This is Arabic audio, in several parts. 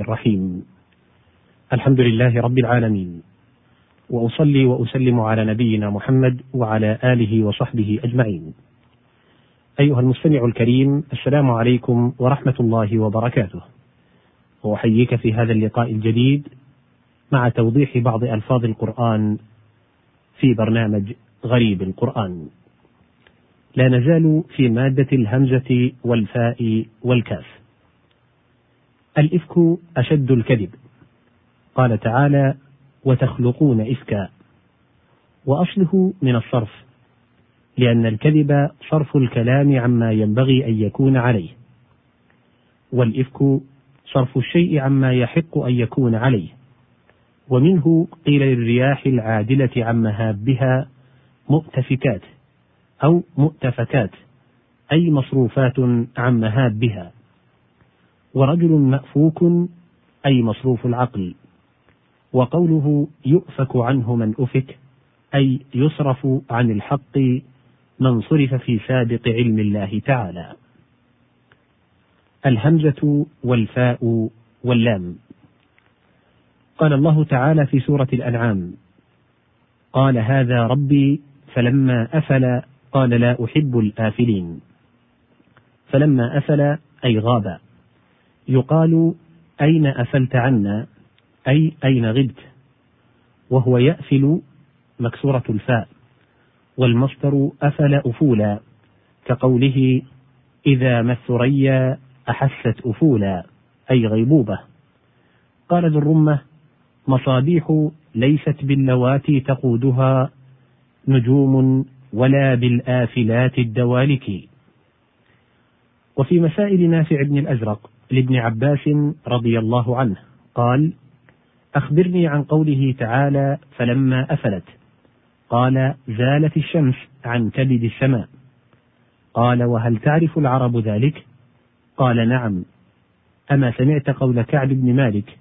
الرحيم. الحمد لله رب العالمين. وأصلي وأسلم على نبينا محمد وعلى آله وصحبه أجمعين. أيها المستمع الكريم السلام عليكم ورحمة الله وبركاته. واحييك في هذا اللقاء الجديد مع توضيح بعض ألفاظ القرآن في برنامج غريب القرآن. لا نزال في مادة الهمزة والفاء والكاف. الإفك أشد الكذب. قال تعالى وتخلقون إفكا. وأصله من الصرف لأن الكذب صرف الكلام عما ينبغي أن يكون عليه. والإفك صرف الشيء عما يحق أن يكون عليه. ومنه قيل للرياح العادلة عن مهابها مؤتفكات أو مؤتفكات أي مصروفات عن مهابها ورجل مأفوك أي مصروف العقل. وقوله يؤفك عنه من أفك أي يصرف عن الحق من صرف في سابق علم الله تعالى. الهمزة والفاء واللام. قال الله تعالى في سورة الأنعام قال هذا ربي فلما أفل قال لا أحب الآفلين. فلما أفل أي غاب. يقال أين أفلت عنا؟ أي أين غبت؟ وهو يأفل مكسورة الفاء. والمصدر أفل أفولا كقوله إذا ما الثريا أحست أفولا أي غيبوبة. قال ذو الرمة مصابيح ليست باللواتي تقودها نجوم ولا بالآفلات الدوالك. وفي مسائل نافع بن الأزرق لابن عباس رضي الله عنه قال أخبرني عن قوله تعالى فلما أفلت. قال زالت الشمس عن كبد السماء. قال وهل تعرف العرب ذلك؟ قال نعم. أما سمعت قول كعب بن مالك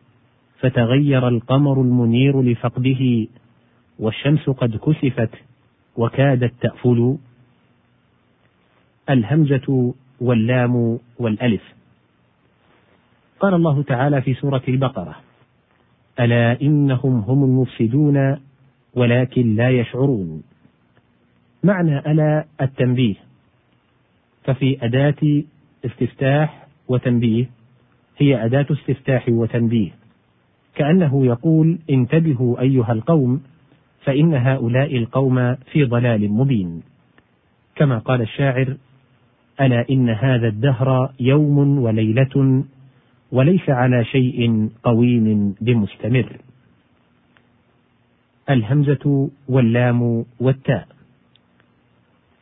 فتغير القمر المنير لفقده والشمس قد كسفت وكادت تأفل. الهمزة واللام والألف. قال الله تعالى في سورة البقرة: ألا إنهم هم المفسدون ولكن لا يشعرون. معنى ألا التنبيه، ففي أداة استفتاح وتنبيه هي أداة استفتاح وتنبيه، كأنه يقول: انتبهوا أيها القوم فإن هؤلاء القوم في ضلال مبين. كما قال الشاعر: ألا إن هذا الدهر يوم وليلة وليس على شيء قويم بمستمر. الهمزة واللام والتاء.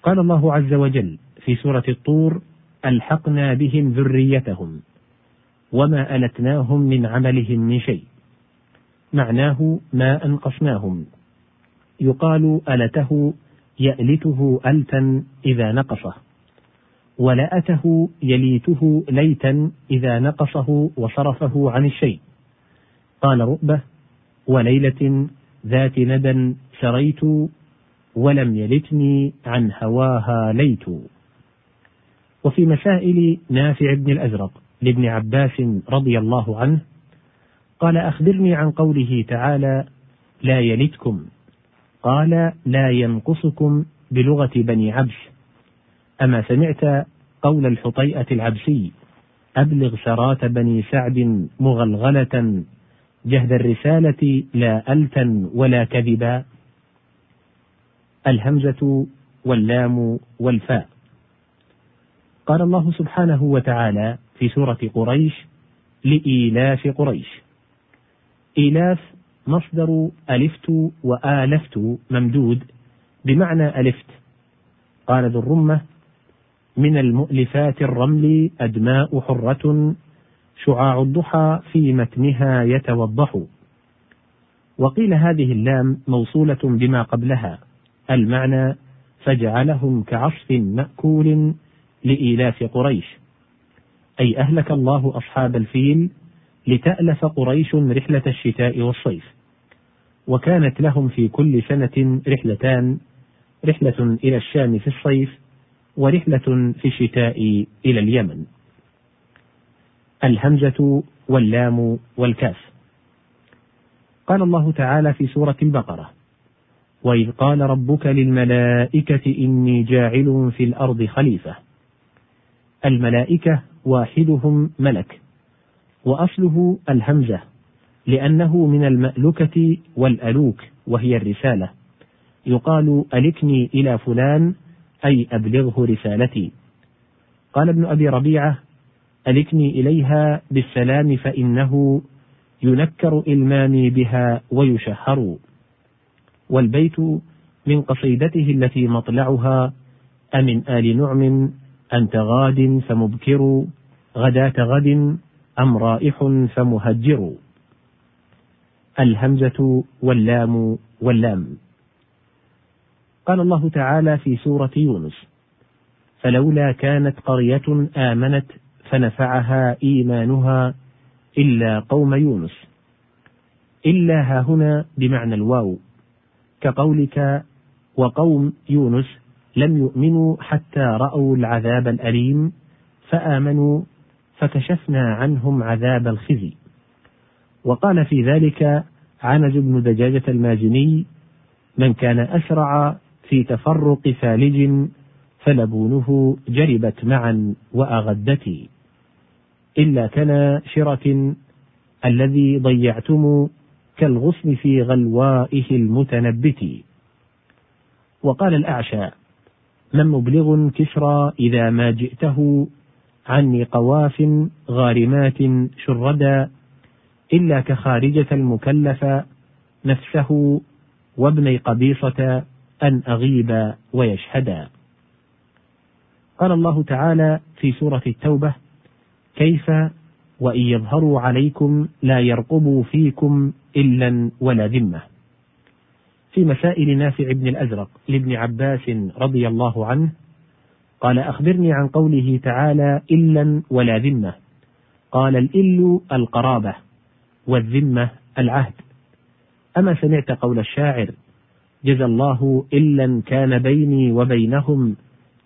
قال الله عز وجل في سورة الطور ألحقنا بهم ذريتهم وما ألتناهم من عملهم من شيء. معناه ما أنقصناهم. يقال ألته يألته ألتا إذا نقصه. ولأته يليته ليتا إذا نقصه وصرفه عن الشيء. قال رؤبة وليلة ذات ندى سريت ولم يلتني عن هواها ليت. وفي مسائل نافع بن الأزرق لابن عباس رضي الله عنه قال أخبرني عن قوله تعالى لا يلتكم. قال لا ينقصكم بلغة بني عبس. أما سمعت قول الحطيئة العبسي أبلغ سرات بني سعد مغلغلة جهد الرسالة لا ألتا ولا كذبا. الهمزة واللام والفاء. قال الله سبحانه وتعالى في سورة قريش لإيلاف قريش. إيلاف مصدر ألفت وآلفت ممدود بمعنى ألفت. قال ذو الرمة من المؤلفات الرمل أدماء حرة شعاع الضحى في متنها يتوضح. وقيل هذه اللام موصولة بما قبلها. المعنى فجعلهم كعصف مأكول لإيلاف قريش. أي أهلك الله أصحاب الفيل لتألف قريش رحلة الشتاء والصيف. وكانت لهم في كل سنة رحلتان رحلة إلى الشام في الصيف ورحلة في الشتاء إلى اليمن. الهمزة واللام والكاف. قال الله تعالى في سورة البقرة وإذ قال ربك للملائكة إني جاعل في الأرض خليفة. الملائكة واحدهم ملك وأصله الهمزة لأنه من المألكة والألوك وهي الرسالة. يقال ألكني إلى فلان أي أبلغه رسالتي. قال ابن أبي ربيعة ألكني إليها بالسلام فإنه ينكر إلمامي بها ويشهر. والبيت من قصيدته التي مطلعها أمن آل نعم أنت غاد فمبكر غداة غد أم رائح فمهجر. الهمزة واللام واللام. قال الله تعالى في سورة يونس فلولا كانت قرية آمنت فنفعها إيمانها إلا قوم يونس. إلا ها هنا بمعنى الواو كقولك وقوم يونس لم يؤمنوا حتى رأوا العذاب الأليم فآمنوا فكشفنا عنهم عذاب الخزي. وقال في ذلك عنز بن دجاجة المازني من كان أسرع في تفرق فالج فلبونه جربت معا وأغدتي إلا كناشرة الذي ضيعتم كالغصن في غلوائه المتنبت. وقال الأعشى من مبلغ كسرى إذا ما جئته عني قواف غارمات شردا إلا كخارجة المكلف نفسه وابني قبيصة أن أغيب ويشهدا قال الله تعالى في سورة التوبة كيف وإن يظهروا عليكم لا يرقبوا فيكم إلا ولا ذمة. في مسائل نافع بن الأزرق لابن عباس رضي الله عنه قال أخبرني عن قوله تعالى إلا ولا ذمة. قال الإل القرابة والذمة العهد. أما سمعت قول الشاعر جزى الله إلا كان بيني وبينهم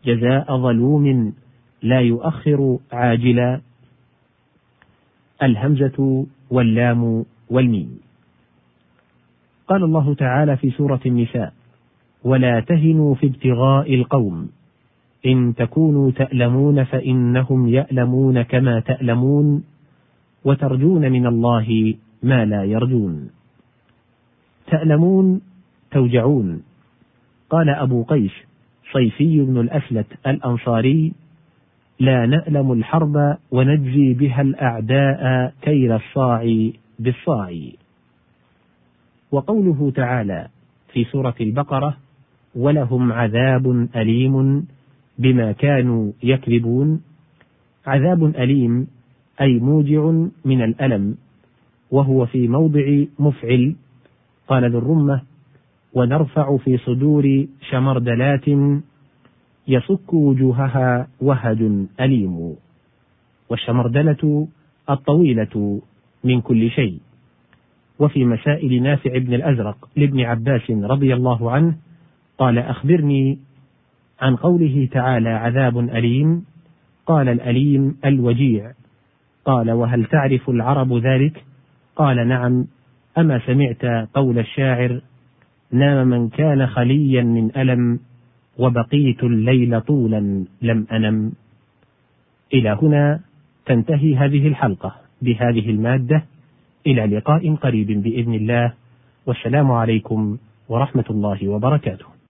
جزاء ظلوم لا يؤخر عاجلا. الهمزة واللام والميم. قال الله تعالى في سورة النساء ولا تهنوا في ابتغاء القوم. إن تكونوا تألمون فإنهم يألمون كما تألمون وترجون من الله ما لا يرجون. تألمون توجعون قال أبو قيس صيفي بن الأسلت الأنصاري لا نألم الحرب ونجزي بها الأعداء كيل الصاع بالصاع وقوله تعالى في سورة البقرة ولهم عذاب أليم بما كانوا يكذبون. عذاب أليم أي موجع من الألم وهو في موضع مفعل. قال ذو الرمة ونرفع في صدور شمردلات يصك وجوهها وهج أليم والشمردلة الطويلة من كل شيء. وفي مسائل نافع بن الأزرق لابن عباس رضي الله عنه قال أخبرني عن قوله تعالى عذاب أليم. قال الأليم الوجيع. قال وهل تعرف العرب ذلك؟ قال نعم. أما سمعت قول الشاعر نام من كان خليا من ألم وبقيت الليل طولا لم أنم. إلى هنا تنتهي هذه الحلقة بهذه المادة. إلى لقاء قريب بإذن الله. والسلام عليكم ورحمة الله وبركاته.